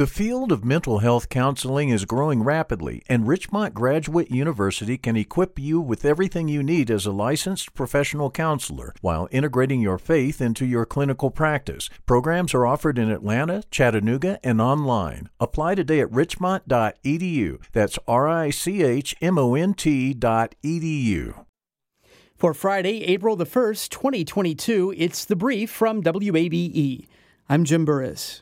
The field of mental health counseling is growing rapidly, and Richmont Graduate University can equip you with everything you need as a licensed professional counselor while integrating your faith into your clinical practice. Programs are offered in Atlanta, Chattanooga, and online. Apply today at richmont.edu. That's R I C H M O N T.edu. For Friday, April the 1st, 2022, it's The Brief from WABE. I'm Jim Burress.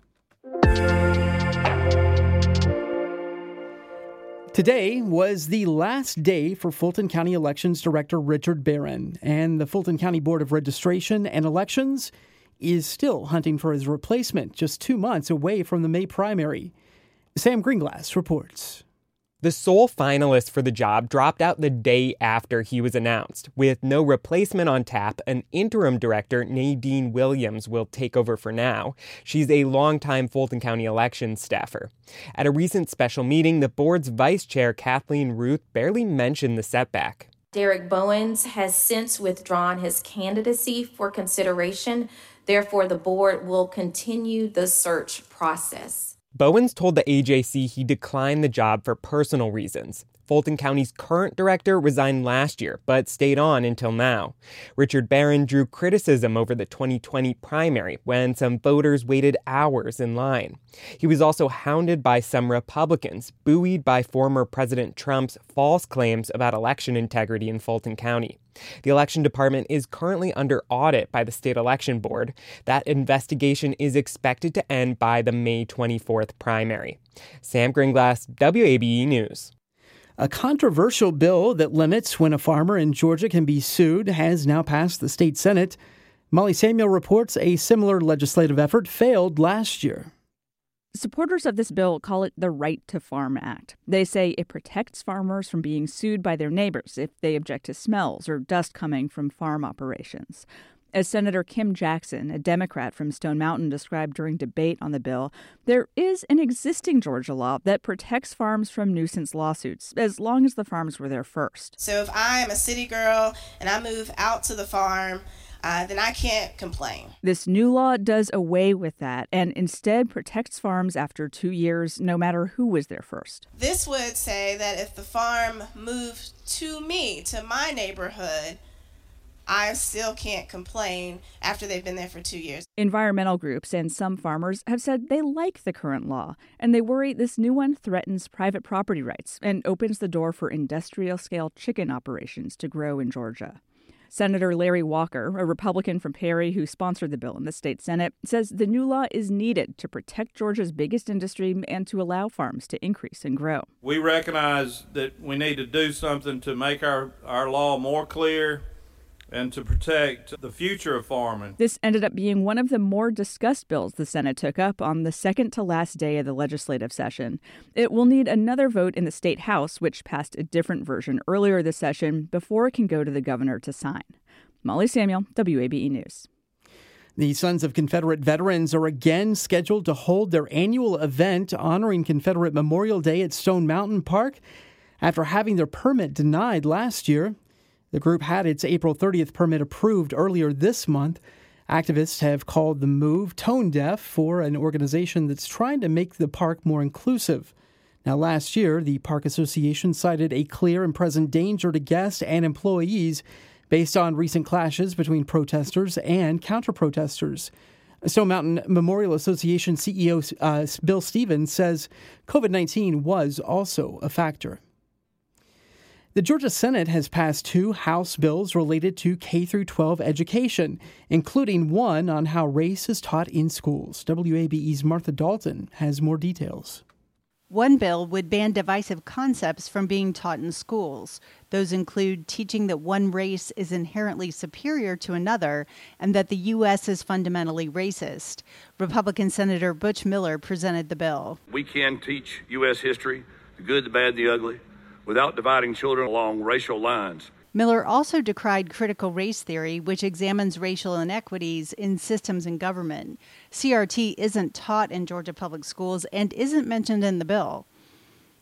Today was the last day for Fulton County Elections Director Richard Barron, and the Fulton County Board of Registration and Elections is still hunting for his replacement just two months away from the May primary. Sam Gringlas reports. The sole finalist for the job dropped out the day after he was announced. With no replacement on tap, an interim director, Nadine Williams, will take over for now. She's a longtime Fulton County elections staffer. At a recent special meeting, the board's vice chair, Kathleen Ruth, barely mentioned the setback. Derek Bowens has since withdrawn his candidacy for consideration. Therefore, the board will continue the search process. Bowens told the AJC he declined the job for personal reasons. Fulton County's current director resigned last year, but stayed on until now. Richard Barron drew criticism over the 2020 primary when some voters waited hours in line. He was also hounded by some Republicans, buoyed by former President Trump's false claims about election integrity in Fulton County. The election department is currently under audit by the state election board. That investigation is expected to end by the May 24th primary. Sam Gringlas, WABE News. A controversial bill that limits when a farmer in Georgia can be sued has now passed the state Senate. Molly Samuel reports a similar legislative effort failed last year. Supporters of this bill call it the Right to Farm Act. They say it protects farmers from being sued by their neighbors if they object to smells or dust coming from farm operations. As Senator Kim Jackson, a Democrat from Stone Mountain, described during debate on the bill, there is an existing Georgia law that protects farms from nuisance lawsuits as long as the farms were there first. So if I am a city girl and I move out to the farm, uh, then I can't complain. This new law does away with that and instead protects farms after two years, no matter who was there first. This would say that if the farm moved to me, to my neighborhood, I still can't complain after they've been there for two years. Environmental groups and some farmers have said they like the current law, and they worry this new one threatens private property rights and opens the door for industrial scale chicken operations to grow in Georgia. Senator Larry Walker, a Republican from Perry who sponsored the bill in the state Senate, says the new law is needed to protect Georgia's biggest industry and to allow farms to increase and grow. We recognize that we need to do something to make our, our law more clear and to protect the future of farming. This ended up being one of the more discussed bills the Senate took up on the second to last day of the legislative session. It will need another vote in the state House, which passed a different version earlier this session, before it can go to the governor to sign. Molly Samuel, WABE News. The Sons of Confederate Veterans are again scheduled to hold their annual event honoring Confederate Memorial Day at Stone Mountain Park. After having their permit denied last year, the group had its April 30th permit approved earlier this month. Activists have called the move tone deaf for an organization that's trying to make the park more inclusive. Now, last year, the Park Association cited a clear and present danger to guests and employees based on recent clashes between protesters and counter protesters. Stone Mountain Memorial Association CEO uh, Bill Stephens says COVID 19 was also a factor. The Georgia Senate has passed two House bills related to K 12 education, including one on how race is taught in schools. WABE's Martha Dalton has more details. One bill would ban divisive concepts from being taught in schools. Those include teaching that one race is inherently superior to another and that the U.S. is fundamentally racist. Republican Senator Butch Miller presented the bill. We can teach U.S. history, the good, the bad, the ugly without dividing children along racial lines. Miller also decried critical race theory, which examines racial inequities in systems and government. CRT isn't taught in Georgia public schools and isn't mentioned in the bill.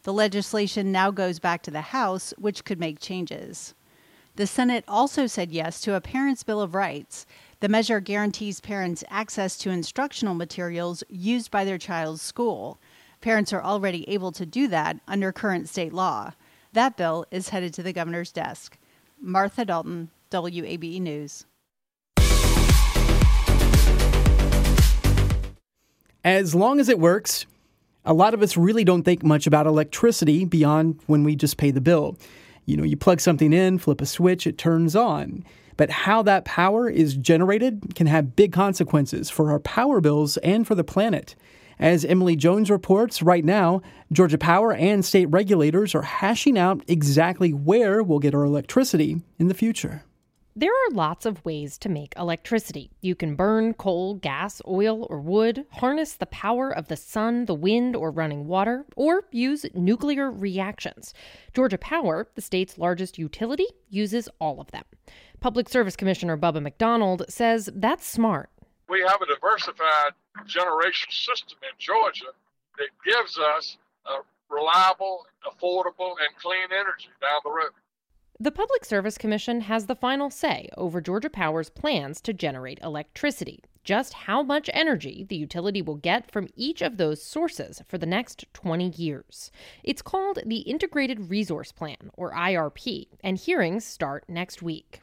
The legislation now goes back to the House, which could make changes. The Senate also said yes to a Parents' Bill of Rights. The measure guarantees parents access to instructional materials used by their child's school. Parents are already able to do that under current state law. That bill is headed to the governor's desk. Martha Dalton, WABE News. As long as it works, a lot of us really don't think much about electricity beyond when we just pay the bill. You know, you plug something in, flip a switch, it turns on. But how that power is generated can have big consequences for our power bills and for the planet. As Emily Jones reports, right now, Georgia Power and state regulators are hashing out exactly where we'll get our electricity in the future. There are lots of ways to make electricity. You can burn coal, gas, oil, or wood, harness the power of the sun, the wind, or running water, or use nuclear reactions. Georgia Power, the state's largest utility, uses all of them. Public Service Commissioner Bubba McDonald says that's smart. We have a diversified generation system in Georgia that gives us a reliable, affordable, and clean energy down the road. The Public Service Commission has the final say over Georgia Power's plans to generate electricity. Just how much energy the utility will get from each of those sources for the next 20 years. It's called the Integrated Resource Plan, or IRP, and hearings start next week.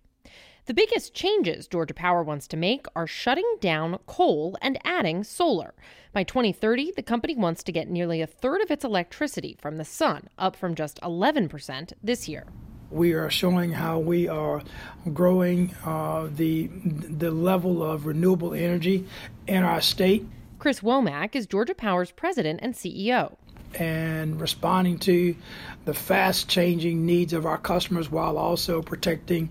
The biggest changes Georgia Power wants to make are shutting down coal and adding solar. By 2030, the company wants to get nearly a third of its electricity from the sun, up from just 11% this year we are showing how we are growing uh, the the level of renewable energy in our state. Chris Womack is Georgia Power's president and CEO. And responding to the fast changing needs of our customers while also protecting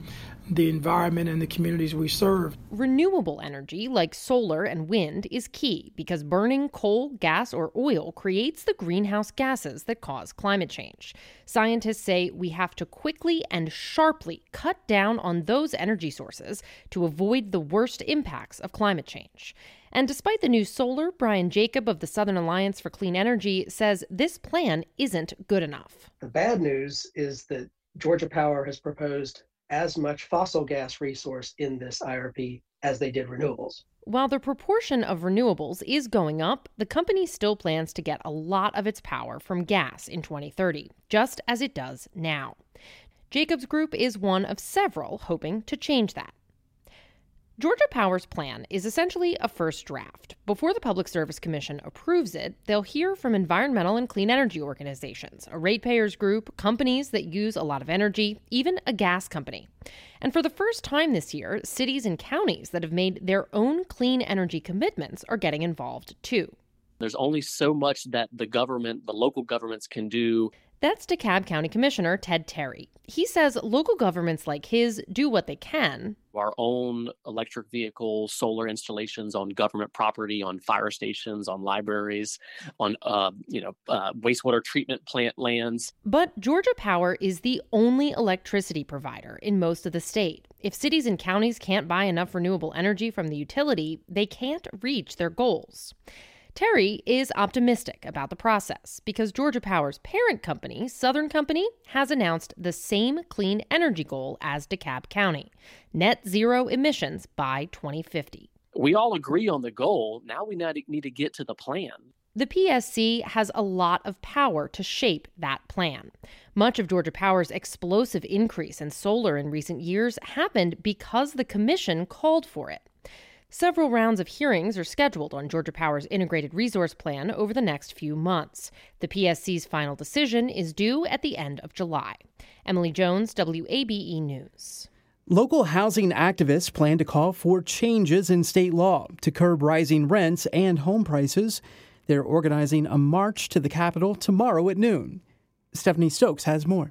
the environment and the communities we serve. Renewable energy, like solar and wind, is key because burning coal, gas, or oil creates the greenhouse gases that cause climate change. Scientists say we have to quickly and sharply cut down on those energy sources to avoid the worst impacts of climate change. And despite the new solar, Bryan Jacob of the Southern Alliance for Clean Energy says this plan isn't good enough. The bad news is that Georgia Power has proposed as much fossil gas resource in this IRP as they did renewables. While the proportion of renewables is going up, the company still plans to get a lot of its power from gas in 2030, just as it does now. Jacob's Group is one of several hoping to change that. Georgia Power's plan is essentially a first draft. Before the Public Service Commission approves it, they'll hear from environmental and clean energy organizations, a ratepayers group, companies that use a lot of energy, even a gas company. And for the first time this year, cities and counties that have made their own clean energy commitments are getting involved too. There's only so much that the government, the local governments can do that's DeKalb County Commissioner Ted Terry. He says local governments like his do what they can. Our own electric vehicle solar installations on government property, on fire stations, on libraries, on uh, you know uh, wastewater treatment plant lands. But Georgia Power is the only electricity provider in most of the state. If cities and counties can't buy enough renewable energy from the utility, they can't reach their goals. Terry is optimistic about the process because Georgia Power's parent company, Southern Company, has announced the same clean energy goal as DeKalb County net zero emissions by 2050. We all agree on the goal. Now we need to get to the plan. The PSC has a lot of power to shape that plan. Much of Georgia Power's explosive increase in solar in recent years happened because the commission called for it. Several rounds of hearings are scheduled on Georgia Power's integrated resource plan over the next few months. The PSC's final decision is due at the end of July. Emily Jones, WABE News. Local housing activists plan to call for changes in state law to curb rising rents and home prices. They're organizing a march to the Capitol tomorrow at noon. Stephanie Stokes has more.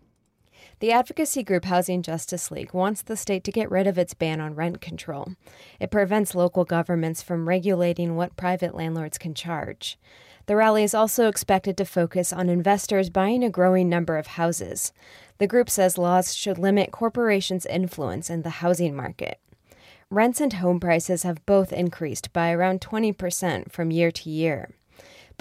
The advocacy group Housing Justice League wants the state to get rid of its ban on rent control. It prevents local governments from regulating what private landlords can charge. The rally is also expected to focus on investors buying a growing number of houses. The group says laws should limit corporations' influence in the housing market. Rents and home prices have both increased by around 20% from year to year.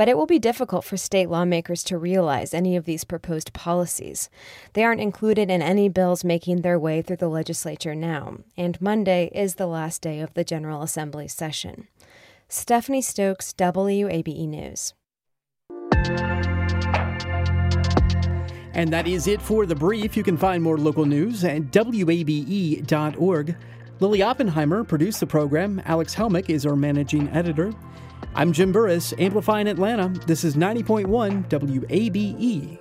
But it will be difficult for state lawmakers to realize any of these proposed policies. They aren't included in any bills making their way through the legislature now, and Monday is the last day of the General Assembly session. Stephanie Stokes, WABE News. And that is it for the brief. You can find more local news at WABE.org. Lily Oppenheimer produced the program. Alex Helmick is our managing editor. I'm Jim Burress, amplifying Atlanta. This is 90.1 WABE.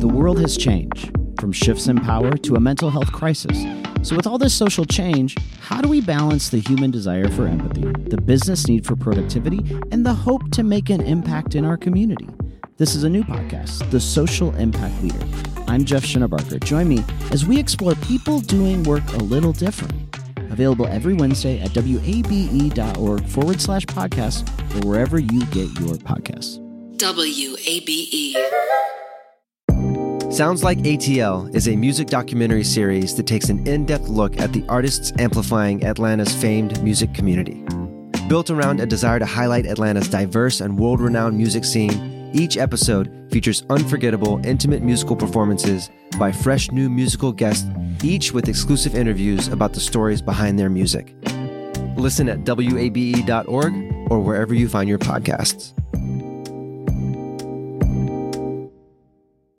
The world has changed from shifts in power to a mental health crisis. So, with all this social change, how do we balance the human desire for empathy, the business need for productivity, and the hope to make an impact in our community? This is a new podcast, The Social Impact Leader. I'm Jeff Shinabarger. Join me as we explore people doing work a little different. Available every Wednesday at wabe.org forward slash podcast or wherever you get your podcasts. WABE. Sounds Like ATL is a music documentary series that takes an in depth look at the artists amplifying Atlanta's famed music community. Built around a desire to highlight Atlanta's diverse and world renowned music scene, each episode features unforgettable, intimate musical performances by fresh new musical guests, each with exclusive interviews about the stories behind their music. Listen at WABE.org or wherever you find your podcasts.